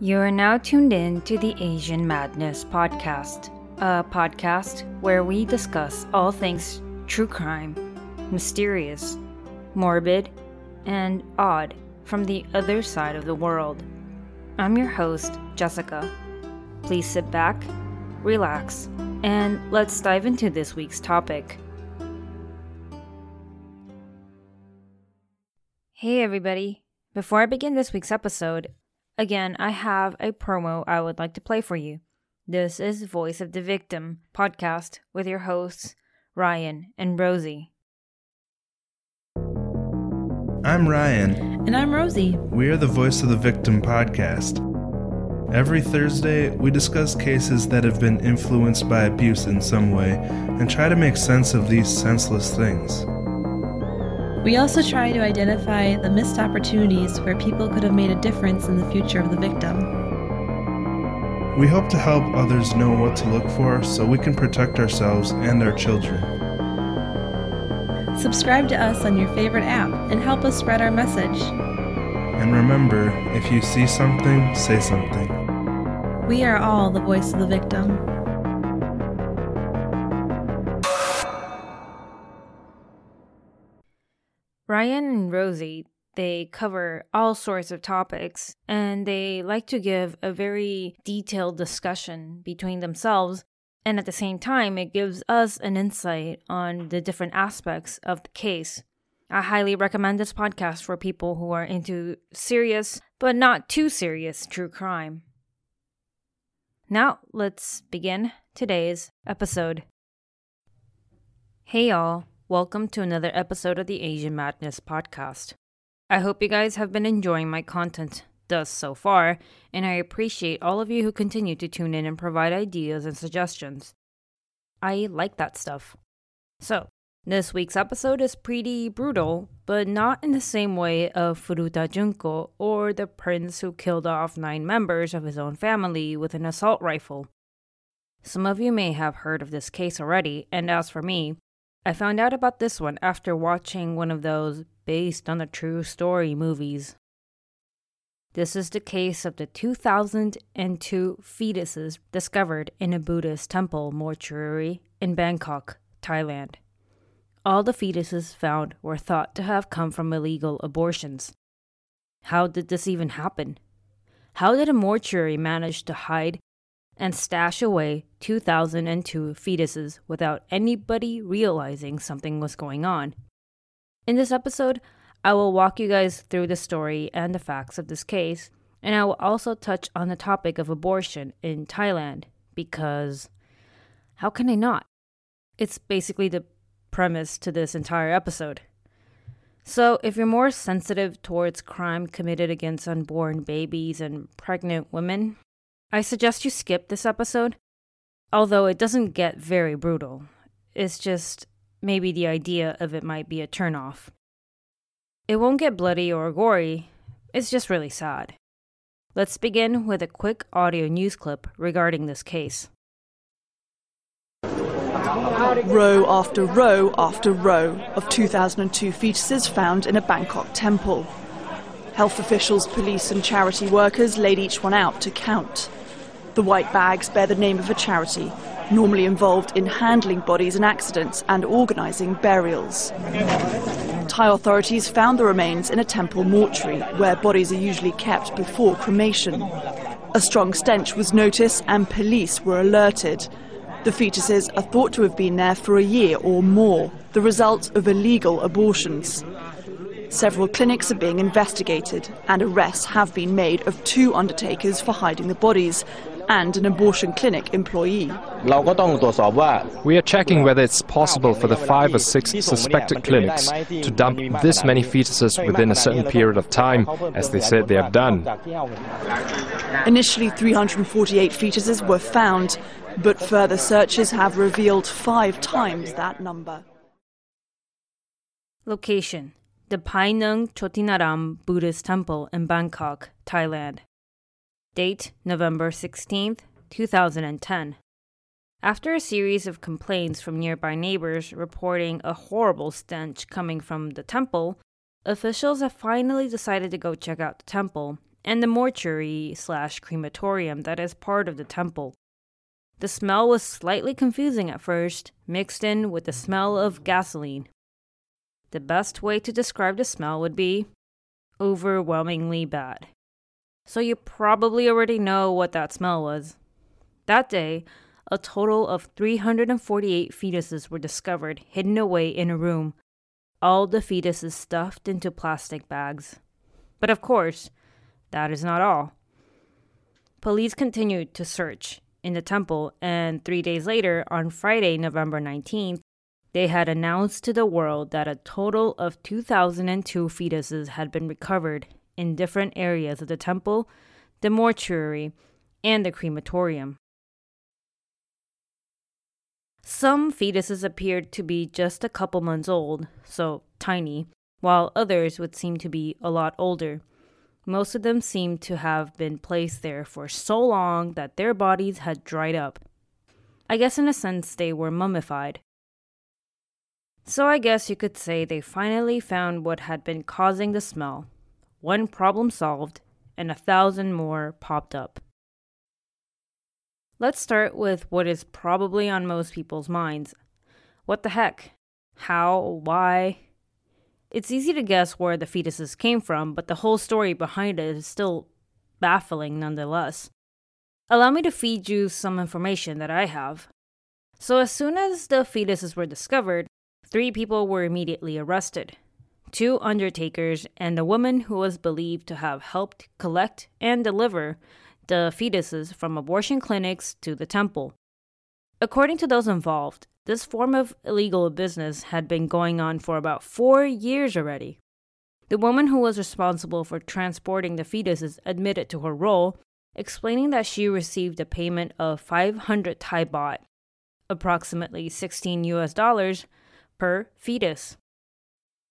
You are now tuned in to the Asian Madness Podcast, a podcast where we discuss all things true crime, mysterious, morbid, and odd from the other side of the world. I'm your host, Jessica. Please sit back, relax, and let's dive into this week's topic. Hey, everybody. Before I begin this week's episode, again, I have a promo I would like to play for you. This is Voice of the Victim podcast with your hosts, Ryan and Rosie. I'm Ryan. And I'm Rosie. We are the Voice of the Victim podcast. Every Thursday, we discuss cases that have been influenced by abuse in some way and try to make sense of these senseless things. We also try to identify the missed opportunities where people could have made a difference in the future of the victim. We hope to help others know what to look for so we can protect ourselves and our children. Subscribe to us on your favorite app and help us spread our message. And remember, if you see something, say something. We are all the voice of the victim. Ryan and Rosie, they cover all sorts of topics and they like to give a very detailed discussion between themselves. And at the same time, it gives us an insight on the different aspects of the case. I highly recommend this podcast for people who are into serious, but not too serious, true crime. Now, let's begin today's episode. Hey, y'all. Welcome to another episode of the Asian Madness podcast. I hope you guys have been enjoying my content thus so far, and I appreciate all of you who continue to tune in and provide ideas and suggestions. I like that stuff. So, this week's episode is pretty brutal, but not in the same way of Furuta Junko or the prince who killed off nine members of his own family with an assault rifle. Some of you may have heard of this case already, and as for me, I found out about this one after watching one of those based on a true story movies. This is the case of the 2002 fetuses discovered in a Buddhist temple mortuary in Bangkok, Thailand. All the fetuses found were thought to have come from illegal abortions. How did this even happen? How did a mortuary manage to hide and stash away 2002 fetuses without anybody realizing something was going on. In this episode, I will walk you guys through the story and the facts of this case, and I will also touch on the topic of abortion in Thailand because how can I not? It's basically the premise to this entire episode. So, if you're more sensitive towards crime committed against unborn babies and pregnant women, I suggest you skip this episode, although it doesn't get very brutal. It's just maybe the idea of it might be a turnoff. It won't get bloody or gory, it's just really sad. Let's begin with a quick audio news clip regarding this case. Row after row after row of 2002 fetuses found in a Bangkok temple. Health officials, police, and charity workers laid each one out to count. The white bags bear the name of a charity, normally involved in handling bodies in accidents and organising burials. Thai authorities found the remains in a temple mortuary where bodies are usually kept before cremation. A strong stench was noticed and police were alerted. The fetuses are thought to have been there for a year or more, the result of illegal abortions. Several clinics are being investigated, and arrests have been made of two undertakers for hiding the bodies, and an abortion clinic employee. We are checking whether it's possible for the five or six suspected clinics to dump this many fetuses within a certain period of time, as they said they have done. Initially, 348 fetuses were found, but further searches have revealed five times that number. Location The Pai Nung Chotinaram Buddhist Temple in Bangkok, Thailand. Date November 16, 2010. After a series of complaints from nearby neighbors reporting a horrible stench coming from the temple, officials have finally decided to go check out the temple and the mortuary slash crematorium that is part of the temple. The smell was slightly confusing at first, mixed in with the smell of gasoline. The best way to describe the smell would be overwhelmingly bad. So you probably already know what that smell was. That day, a total of 348 fetuses were discovered hidden away in a room, all the fetuses stuffed into plastic bags. But of course, that is not all. Police continued to search in the temple, and three days later, on Friday, November 19th, they had announced to the world that a total of 2,002 fetuses had been recovered in different areas of the temple, the mortuary, and the crematorium. Some fetuses appeared to be just a couple months old, so tiny, while others would seem to be a lot older. Most of them seemed to have been placed there for so long that their bodies had dried up. I guess, in a sense, they were mummified. So I guess you could say they finally found what had been causing the smell. One problem solved, and a thousand more popped up. Let's start with what is probably on most people's minds. What the heck? How? Why? It's easy to guess where the fetuses came from, but the whole story behind it is still baffling nonetheless. Allow me to feed you some information that I have. So, as soon as the fetuses were discovered, three people were immediately arrested two undertakers and a woman who was believed to have helped collect and deliver the fetuses from abortion clinics to the temple. According to those involved, this form of illegal business had been going on for about four years already. The woman who was responsible for transporting the fetuses admitted to her role, explaining that she received a payment of 500 Thai baht, approximately 16 US dollars, per fetus.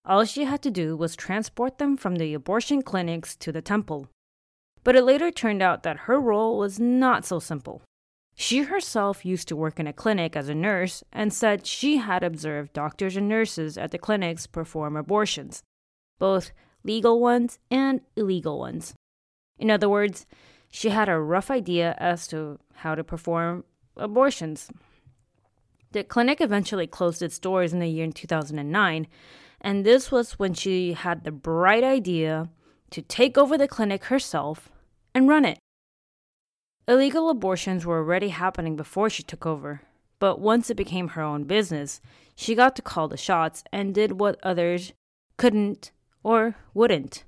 All she had to do was transport them from the abortion clinics to the temple. But it later turned out that her role was not so simple. She herself used to work in a clinic as a nurse and said she had observed doctors and nurses at the clinics perform abortions, both legal ones and illegal ones. In other words, she had a rough idea as to how to perform abortions. The clinic eventually closed its doors in the year 2009, and this was when she had the bright idea to take over the clinic herself and run it. Illegal abortions were already happening before she took over, but once it became her own business, she got to call the shots and did what others couldn't or wouldn't.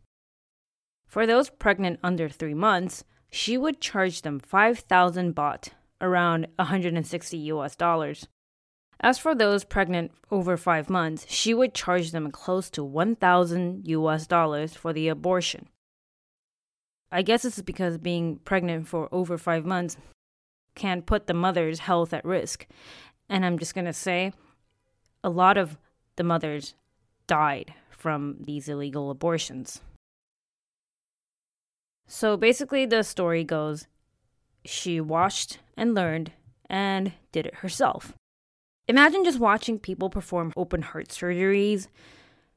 For those pregnant under three months, she would charge them 5,000 baht, around 160 US dollars. As for those pregnant over five months, she would charge them close to 1,000 US dollars for the abortion. I guess it's because being pregnant for over five months can put the mother's health at risk. And I'm just going to say a lot of the mothers died from these illegal abortions. So basically, the story goes she watched and learned and did it herself. Imagine just watching people perform open heart surgeries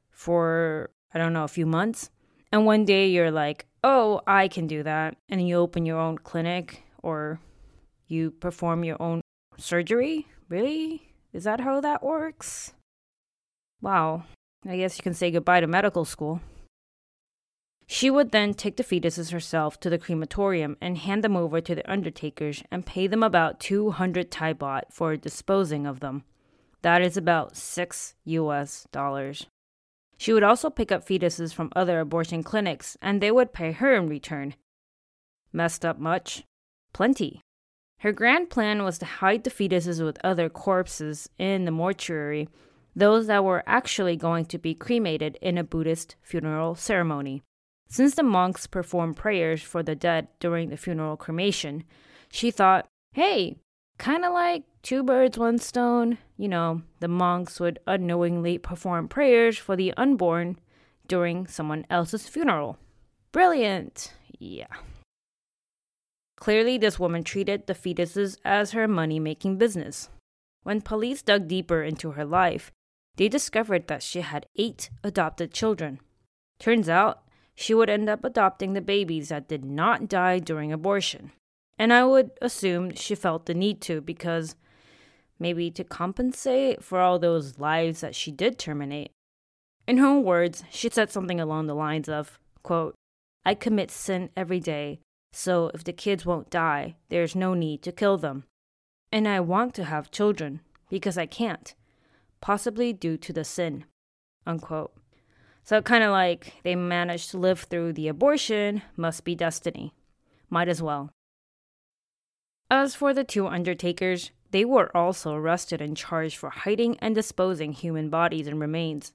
for, I don't know, a few months. And one day you're like, oh, I can do that. And you open your own clinic or you perform your own surgery? Really? Is that how that works? Wow. I guess you can say goodbye to medical school. She would then take the fetuses herself to the crematorium and hand them over to the undertakers and pay them about 200 Thai baht for disposing of them. That is about 6 US dollars. She would also pick up fetuses from other abortion clinics, and they would pay her in return. Messed up much? Plenty. Her grand plan was to hide the fetuses with other corpses in the mortuary, those that were actually going to be cremated in a Buddhist funeral ceremony. Since the monks performed prayers for the dead during the funeral cremation, she thought, hey, kind of like two birds, one stone. You know, the monks would unknowingly perform prayers for the unborn during someone else's funeral. Brilliant! Yeah. Clearly, this woman treated the fetuses as her money making business. When police dug deeper into her life, they discovered that she had eight adopted children. Turns out, she would end up adopting the babies that did not die during abortion. And I would assume she felt the need to because maybe to compensate for all those lives that she did terminate. In her own words, she said something along the lines of, quote, I commit sin every day, so if the kids won't die, there's no need to kill them. And I want to have children, because I can't, possibly due to the sin. Unquote. So, kind of like they managed to live through the abortion, must be destiny. Might as well. As for the two undertakers, they were also arrested and charged for hiding and disposing human bodies and remains.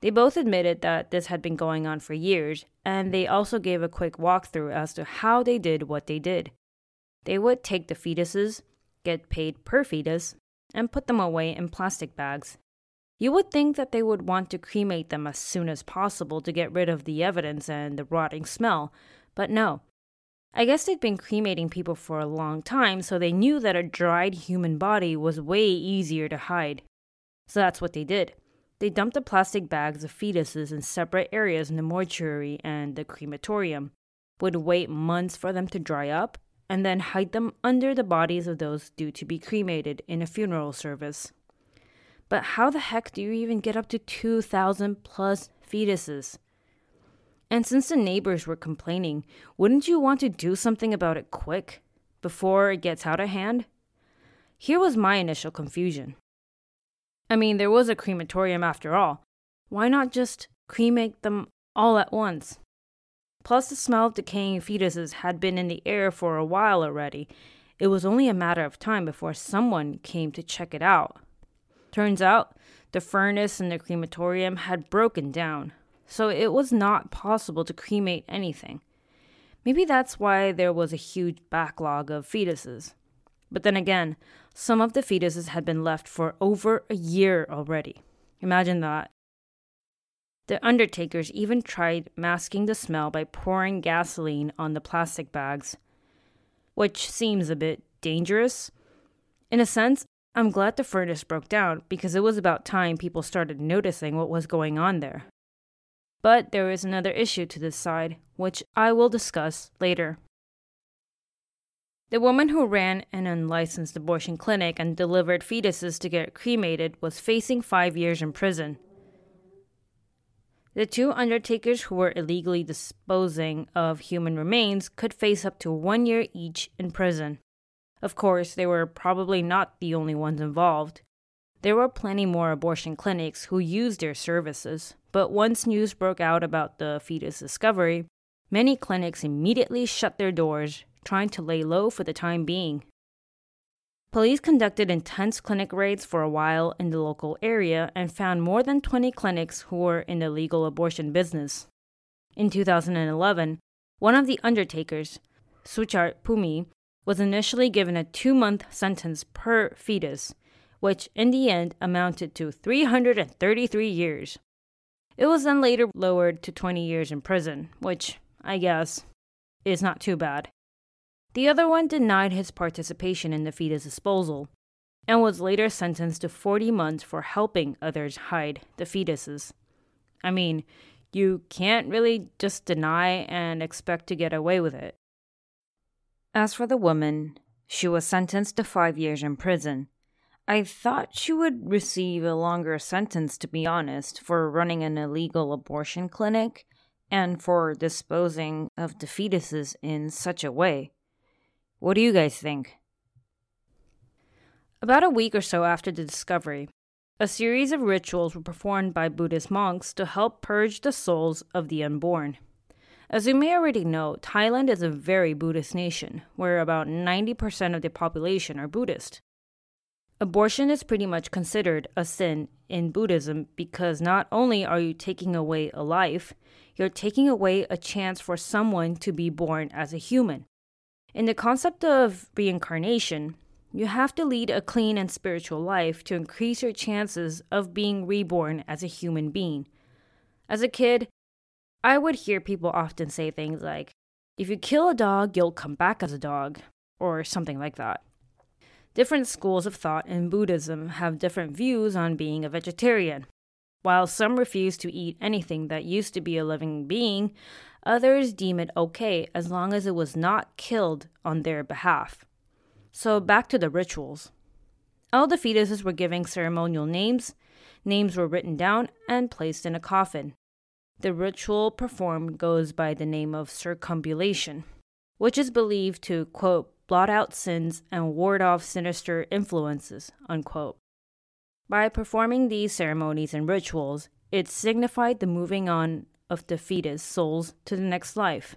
They both admitted that this had been going on for years, and they also gave a quick walkthrough as to how they did what they did. They would take the fetuses, get paid per fetus, and put them away in plastic bags. You would think that they would want to cremate them as soon as possible to get rid of the evidence and the rotting smell, but no. I guess they'd been cremating people for a long time, so they knew that a dried human body was way easier to hide. So that's what they did. They dumped the plastic bags of fetuses in separate areas in the mortuary and the crematorium, would wait months for them to dry up, and then hide them under the bodies of those due to be cremated in a funeral service. But how the heck do you even get up to 2,000 plus fetuses? And since the neighbors were complaining, wouldn't you want to do something about it quick, before it gets out of hand? Here was my initial confusion. I mean, there was a crematorium after all. Why not just cremate them all at once? Plus, the smell of decaying fetuses had been in the air for a while already. It was only a matter of time before someone came to check it out. Turns out, the furnace in the crematorium had broken down, so it was not possible to cremate anything. Maybe that's why there was a huge backlog of fetuses. But then again, some of the fetuses had been left for over a year already. Imagine that. The undertakers even tried masking the smell by pouring gasoline on the plastic bags, which seems a bit dangerous. In a sense, I'm glad the furnace broke down because it was about time people started noticing what was going on there. But there is another issue to this side, which I will discuss later. The woman who ran an unlicensed abortion clinic and delivered fetuses to get cremated was facing five years in prison. The two undertakers who were illegally disposing of human remains could face up to one year each in prison. Of course, they were probably not the only ones involved. There were plenty more abortion clinics who used their services, but once news broke out about the fetus discovery, many clinics immediately shut their doors, trying to lay low for the time being. Police conducted intense clinic raids for a while in the local area and found more than 20 clinics who were in the legal abortion business. In 2011, one of the undertakers, Suchart Pumi, was initially given a two month sentence per fetus, which in the end amounted to 333 years. It was then later lowered to 20 years in prison, which, I guess, is not too bad. The other one denied his participation in the fetus disposal and was later sentenced to 40 months for helping others hide the fetuses. I mean, you can't really just deny and expect to get away with it. As for the woman, she was sentenced to five years in prison. I thought she would receive a longer sentence, to be honest, for running an illegal abortion clinic and for disposing of the fetuses in such a way. What do you guys think? About a week or so after the discovery, a series of rituals were performed by Buddhist monks to help purge the souls of the unborn. As you may already know, Thailand is a very Buddhist nation, where about 90% of the population are Buddhist. Abortion is pretty much considered a sin in Buddhism because not only are you taking away a life, you're taking away a chance for someone to be born as a human. In the concept of reincarnation, you have to lead a clean and spiritual life to increase your chances of being reborn as a human being. As a kid, I would hear people often say things like, if you kill a dog, you'll come back as a dog, or something like that. Different schools of thought in Buddhism have different views on being a vegetarian. While some refuse to eat anything that used to be a living being, Others deem it okay as long as it was not killed on their behalf. So back to the rituals. All the fetuses were given ceremonial names, names were written down and placed in a coffin. The ritual performed goes by the name of circumambulation, which is believed to, quote, blot out sins and ward off sinister influences, unquote. By performing these ceremonies and rituals, it signified the moving on of the fetus souls to the next life,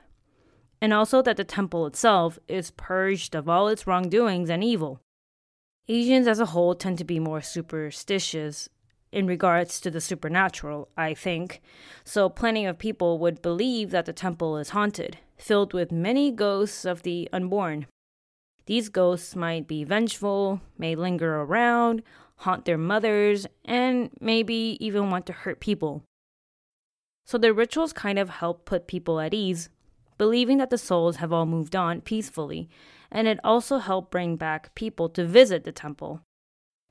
and also that the temple itself is purged of all its wrongdoings and evil. Asians as a whole tend to be more superstitious in regards to the supernatural, I think, so plenty of people would believe that the temple is haunted, filled with many ghosts of the unborn. These ghosts might be vengeful, may linger around, haunt their mothers, and maybe even want to hurt people. So the rituals kind of help put people at ease, believing that the souls have all moved on peacefully, and it also helped bring back people to visit the temple.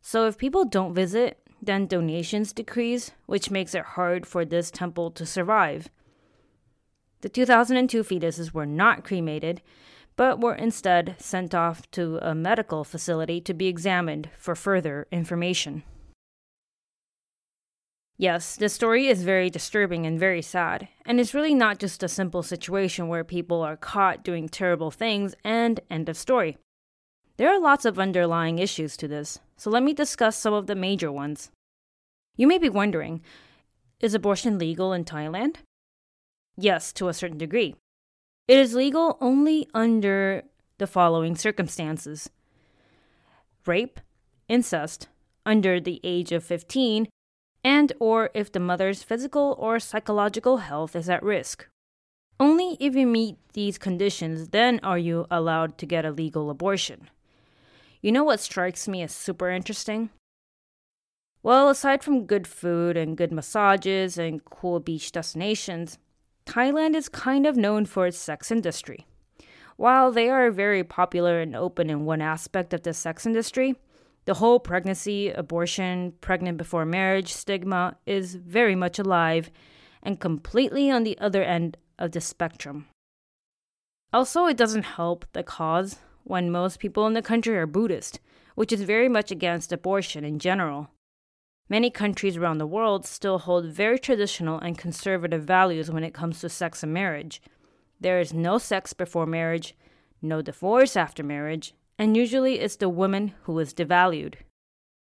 So if people don't visit, then donations decrease, which makes it hard for this temple to survive. The 2002 fetuses were not cremated, but were instead sent off to a medical facility to be examined for further information. Yes, this story is very disturbing and very sad, and it's really not just a simple situation where people are caught doing terrible things and end of story. There are lots of underlying issues to this, so let me discuss some of the major ones. You may be wondering is abortion legal in Thailand? Yes, to a certain degree. It is legal only under the following circumstances rape, incest, under the age of 15, and or if the mother's physical or psychological health is at risk. Only if you meet these conditions then are you allowed to get a legal abortion. You know what strikes me as super interesting? Well, aside from good food and good massages and cool beach destinations, Thailand is kind of known for its sex industry. While they are very popular and open in one aspect of the sex industry, the whole pregnancy, abortion, pregnant before marriage stigma is very much alive and completely on the other end of the spectrum. Also, it doesn't help the cause when most people in the country are Buddhist, which is very much against abortion in general. Many countries around the world still hold very traditional and conservative values when it comes to sex and marriage. There is no sex before marriage, no divorce after marriage, and usually it's the woman who is devalued.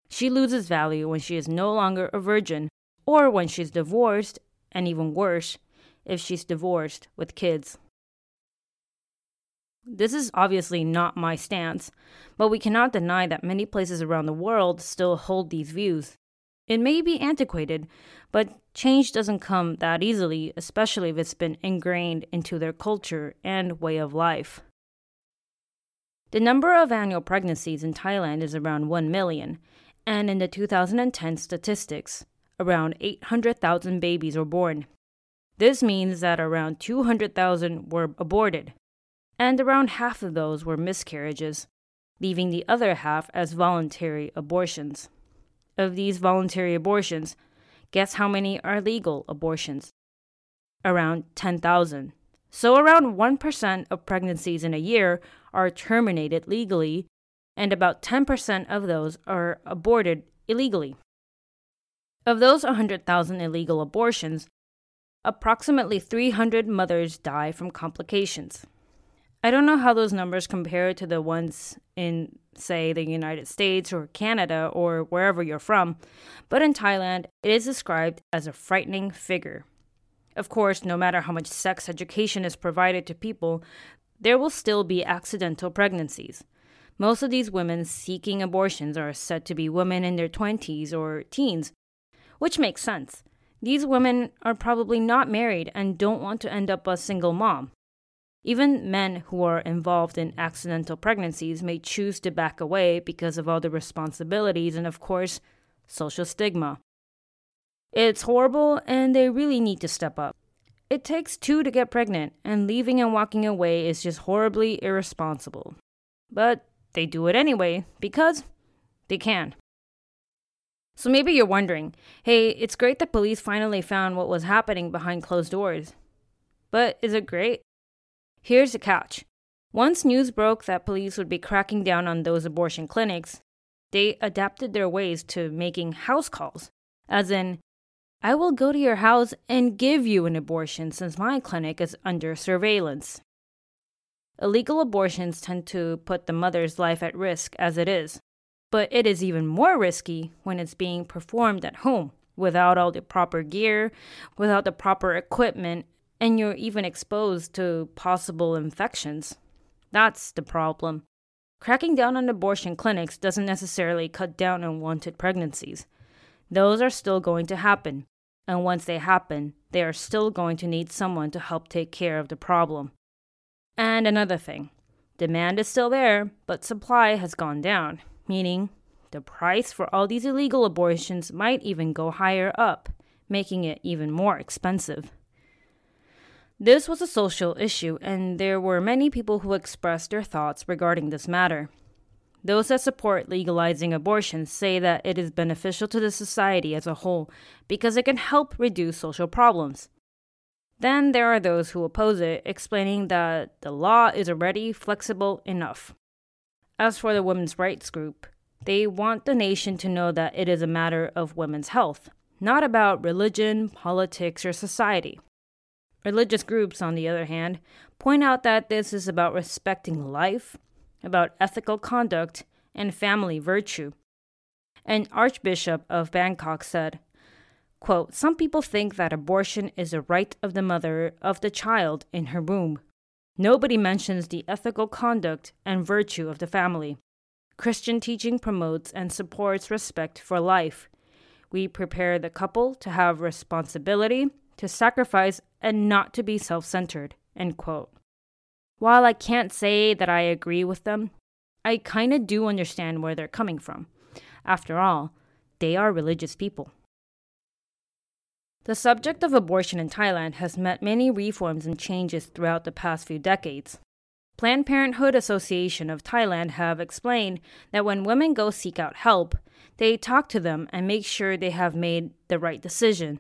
She loses value when she is no longer a virgin, or when she's divorced, and even worse, if she's divorced with kids. This is obviously not my stance, but we cannot deny that many places around the world still hold these views. It may be antiquated, but change doesn't come that easily, especially if it's been ingrained into their culture and way of life. The number of annual pregnancies in Thailand is around 1 million, and in the 2010 statistics, around 800,000 babies were born. This means that around 200,000 were aborted, and around half of those were miscarriages, leaving the other half as voluntary abortions. Of these voluntary abortions, guess how many are legal abortions? Around 10,000. So, around 1% of pregnancies in a year are terminated legally, and about 10% of those are aborted illegally. Of those 100,000 illegal abortions, approximately 300 mothers die from complications. I don't know how those numbers compare to the ones in, say, the United States or Canada or wherever you're from, but in Thailand, it is described as a frightening figure. Of course, no matter how much sex education is provided to people, there will still be accidental pregnancies. Most of these women seeking abortions are said to be women in their 20s or teens, which makes sense. These women are probably not married and don't want to end up a single mom. Even men who are involved in accidental pregnancies may choose to back away because of all the responsibilities and, of course, social stigma. It's horrible, and they really need to step up. It takes two to get pregnant, and leaving and walking away is just horribly irresponsible. But they do it anyway because they can. So maybe you're wondering hey, it's great that police finally found what was happening behind closed doors. But is it great? Here's the catch. Once news broke that police would be cracking down on those abortion clinics, they adapted their ways to making house calls, as in, I will go to your house and give you an abortion since my clinic is under surveillance. Illegal abortions tend to put the mother's life at risk as it is, but it is even more risky when it's being performed at home without all the proper gear, without the proper equipment, and you're even exposed to possible infections. That's the problem. Cracking down on abortion clinics doesn't necessarily cut down on unwanted pregnancies. Those are still going to happen, and once they happen, they are still going to need someone to help take care of the problem. And another thing demand is still there, but supply has gone down, meaning the price for all these illegal abortions might even go higher up, making it even more expensive. This was a social issue, and there were many people who expressed their thoughts regarding this matter. Those that support legalizing abortion say that it is beneficial to the society as a whole because it can help reduce social problems. Then there are those who oppose it, explaining that the law is already flexible enough. As for the women's rights group, they want the nation to know that it is a matter of women's health, not about religion, politics, or society. Religious groups, on the other hand, point out that this is about respecting life, about ethical conduct, and family virtue. An archbishop of Bangkok said, quote, Some people think that abortion is a right of the mother of the child in her womb. Nobody mentions the ethical conduct and virtue of the family. Christian teaching promotes and supports respect for life. We prepare the couple to have responsibility, to sacrifice, and not to be self centered. While I can't say that I agree with them, I kind of do understand where they're coming from. After all, they are religious people. The subject of abortion in Thailand has met many reforms and changes throughout the past few decades. Planned Parenthood Association of Thailand have explained that when women go seek out help, they talk to them and make sure they have made the right decision.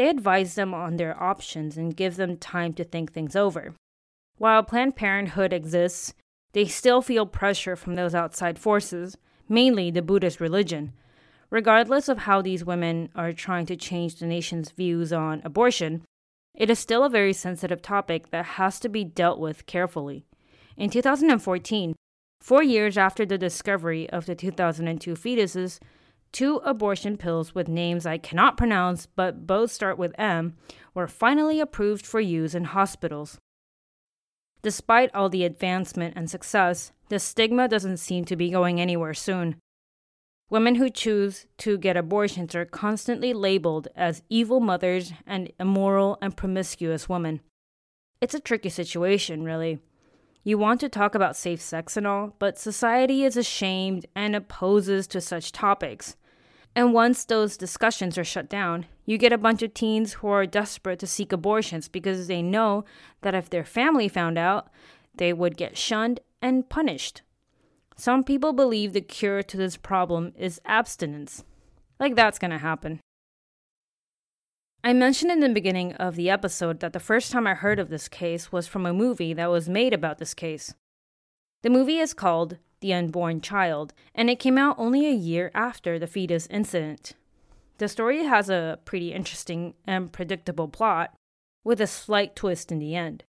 They advise them on their options and give them time to think things over. While Planned Parenthood exists, they still feel pressure from those outside forces, mainly the Buddhist religion, Regardless of how these women are trying to change the nation's views on abortion, it is still a very sensitive topic that has to be dealt with carefully. In 2014, four years after the discovery of the 2002 fetuses, two abortion pills with names I cannot pronounce but both start with M were finally approved for use in hospitals. Despite all the advancement and success, the stigma doesn't seem to be going anywhere soon. Women who choose to get abortions are constantly labeled as evil mothers and immoral and promiscuous women. It's a tricky situation, really. You want to talk about safe sex and all, but society is ashamed and opposes to such topics. And once those discussions are shut down, you get a bunch of teens who are desperate to seek abortions because they know that if their family found out, they would get shunned and punished. Some people believe the cure to this problem is abstinence. Like that's gonna happen. I mentioned in the beginning of the episode that the first time I heard of this case was from a movie that was made about this case. The movie is called The Unborn Child, and it came out only a year after the fetus incident. The story has a pretty interesting and predictable plot, with a slight twist in the end.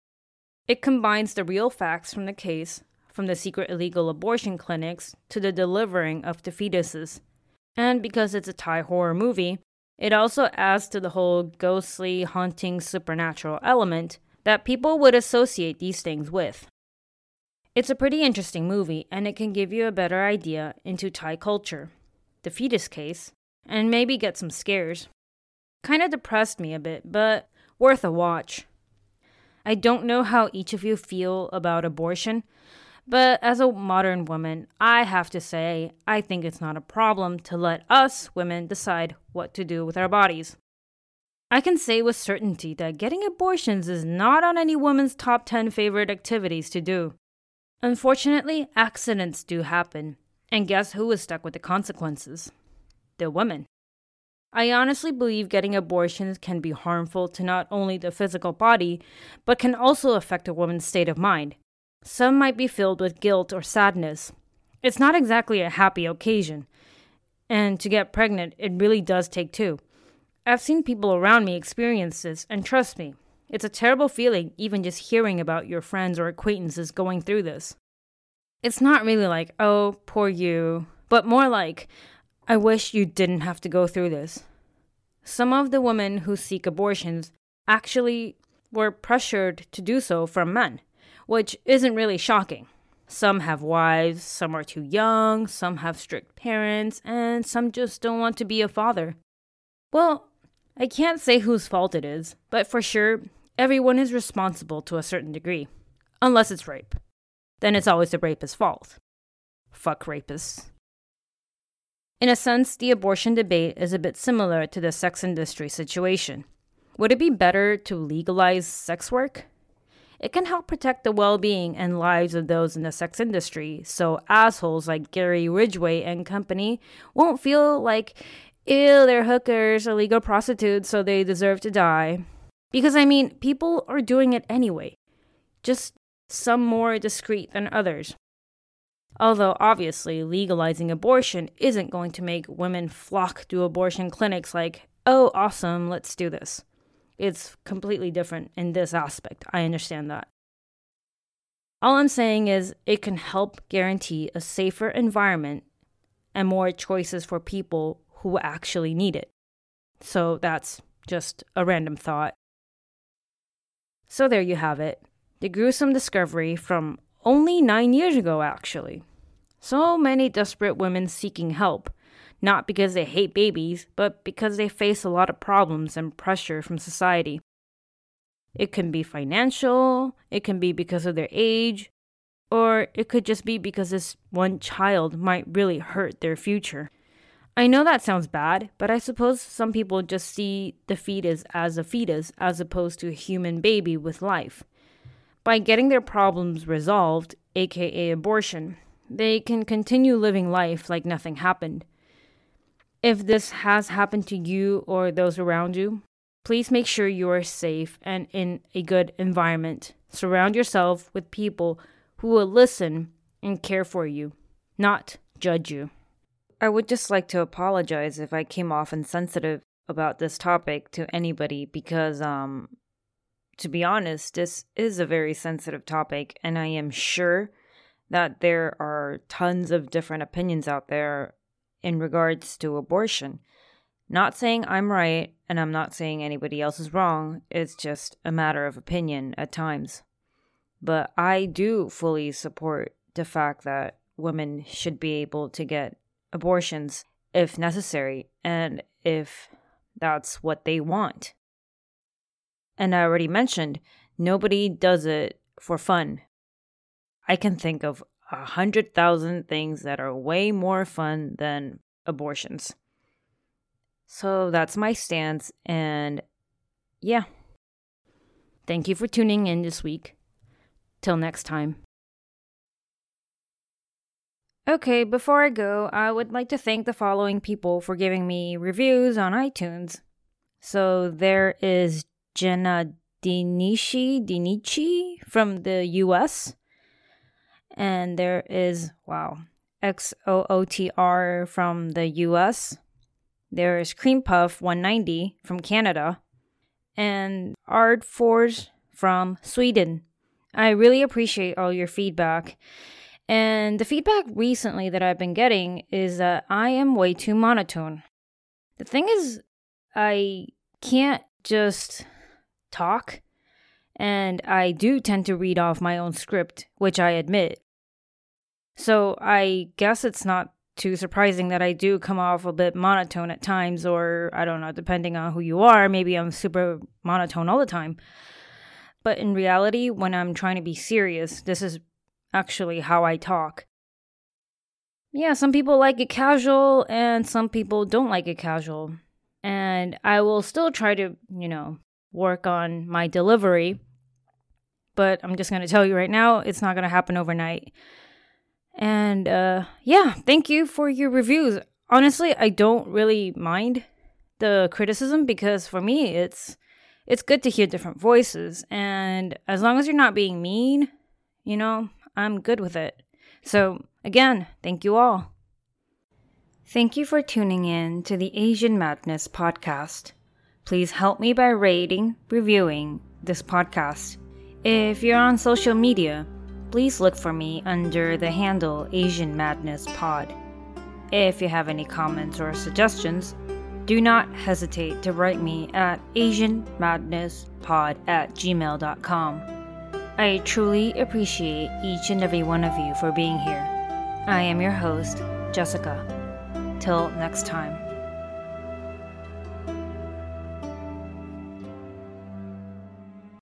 It combines the real facts from the case from the secret illegal abortion clinics to the delivering of the fetuses. And because it's a Thai horror movie, it also adds to the whole ghostly, haunting, supernatural element that people would associate these things with. It's a pretty interesting movie, and it can give you a better idea into Thai culture, the fetus case, and maybe get some scares. Kinda depressed me a bit, but worth a watch. I don't know how each of you feel about abortion, but as a modern woman, I have to say, I think it's not a problem to let us women decide what to do with our bodies. I can say with certainty that getting abortions is not on any woman's top 10 favorite activities to do. Unfortunately, accidents do happen, and guess who is stuck with the consequences? The woman. I honestly believe getting abortions can be harmful to not only the physical body, but can also affect a woman's state of mind. Some might be filled with guilt or sadness. It's not exactly a happy occasion. And to get pregnant, it really does take two. I've seen people around me experience this, and trust me, it's a terrible feeling even just hearing about your friends or acquaintances going through this. It's not really like, oh, poor you, but more like, I wish you didn't have to go through this. Some of the women who seek abortions actually were pressured to do so from men, which isn't really shocking. Some have wives, some are too young, some have strict parents, and some just don't want to be a father. Well, I can't say whose fault it is, but for sure, everyone is responsible to a certain degree. Unless it's rape. Then it's always the rapist's fault. Fuck rapists. In a sense, the abortion debate is a bit similar to the sex industry situation. Would it be better to legalize sex work? It can help protect the well being and lives of those in the sex industry, so assholes like Gary Ridgway and company won't feel like, ew, they're hookers, illegal prostitutes, so they deserve to die. Because, I mean, people are doing it anyway, just some more discreet than others. Although, obviously, legalizing abortion isn't going to make women flock to abortion clinics like, oh, awesome, let's do this. It's completely different in this aspect. I understand that. All I'm saying is it can help guarantee a safer environment and more choices for people who actually need it. So that's just a random thought. So there you have it. The gruesome discovery from only nine years ago, actually. So many desperate women seeking help, not because they hate babies, but because they face a lot of problems and pressure from society. It can be financial, it can be because of their age, or it could just be because this one child might really hurt their future. I know that sounds bad, but I suppose some people just see the fetus as a fetus as opposed to a human baby with life. By getting their problems resolved, aka abortion, they can continue living life like nothing happened. If this has happened to you or those around you, please make sure you are safe and in a good environment. Surround yourself with people who will listen and care for you, not judge you. I would just like to apologize if I came off insensitive about this topic to anybody because um to be honest, this is a very sensitive topic and I am sure that there are tons of different opinions out there in regards to abortion. Not saying I'm right and I'm not saying anybody else is wrong, it's just a matter of opinion at times. But I do fully support the fact that women should be able to get abortions if necessary and if that's what they want. And I already mentioned, nobody does it for fun. I can think of a hundred thousand things that are way more fun than abortions. So that's my stance, and yeah. Thank you for tuning in this week. Till next time. Okay, before I go, I would like to thank the following people for giving me reviews on iTunes. So there is Jenna Dinichi Dinichi from the US. And there is, wow, XOOTR from the US. There is Cream Puff 190 from Canada. And Ard Forge from Sweden. I really appreciate all your feedback. And the feedback recently that I've been getting is that I am way too monotone. The thing is, I can't just talk, and I do tend to read off my own script, which I admit. So I guess it's not too surprising that I do come off a bit monotone at times, or I don't know, depending on who you are, maybe I'm super monotone all the time. But in reality, when I'm trying to be serious, this is actually how I talk. Yeah, some people like it casual and some people don't like it casual. And I will still try to, you know, work on my delivery. But I'm just going to tell you right now, it's not going to happen overnight. And uh, yeah, thank you for your reviews. Honestly, I don't really mind the criticism because for me it's it's good to hear different voices and as long as you're not being mean, you know, I'm good with it. So, again, thank you all. Thank you for tuning in to the Asian Madness podcast. Please help me by rating, reviewing this podcast. If you're on social media, please look for me under the handle Asian Madness Pod. If you have any comments or suggestions, do not hesitate to write me at AsianMadnessPod at gmail.com. I truly appreciate each and every one of you for being here. I am your host, Jessica. Till next time.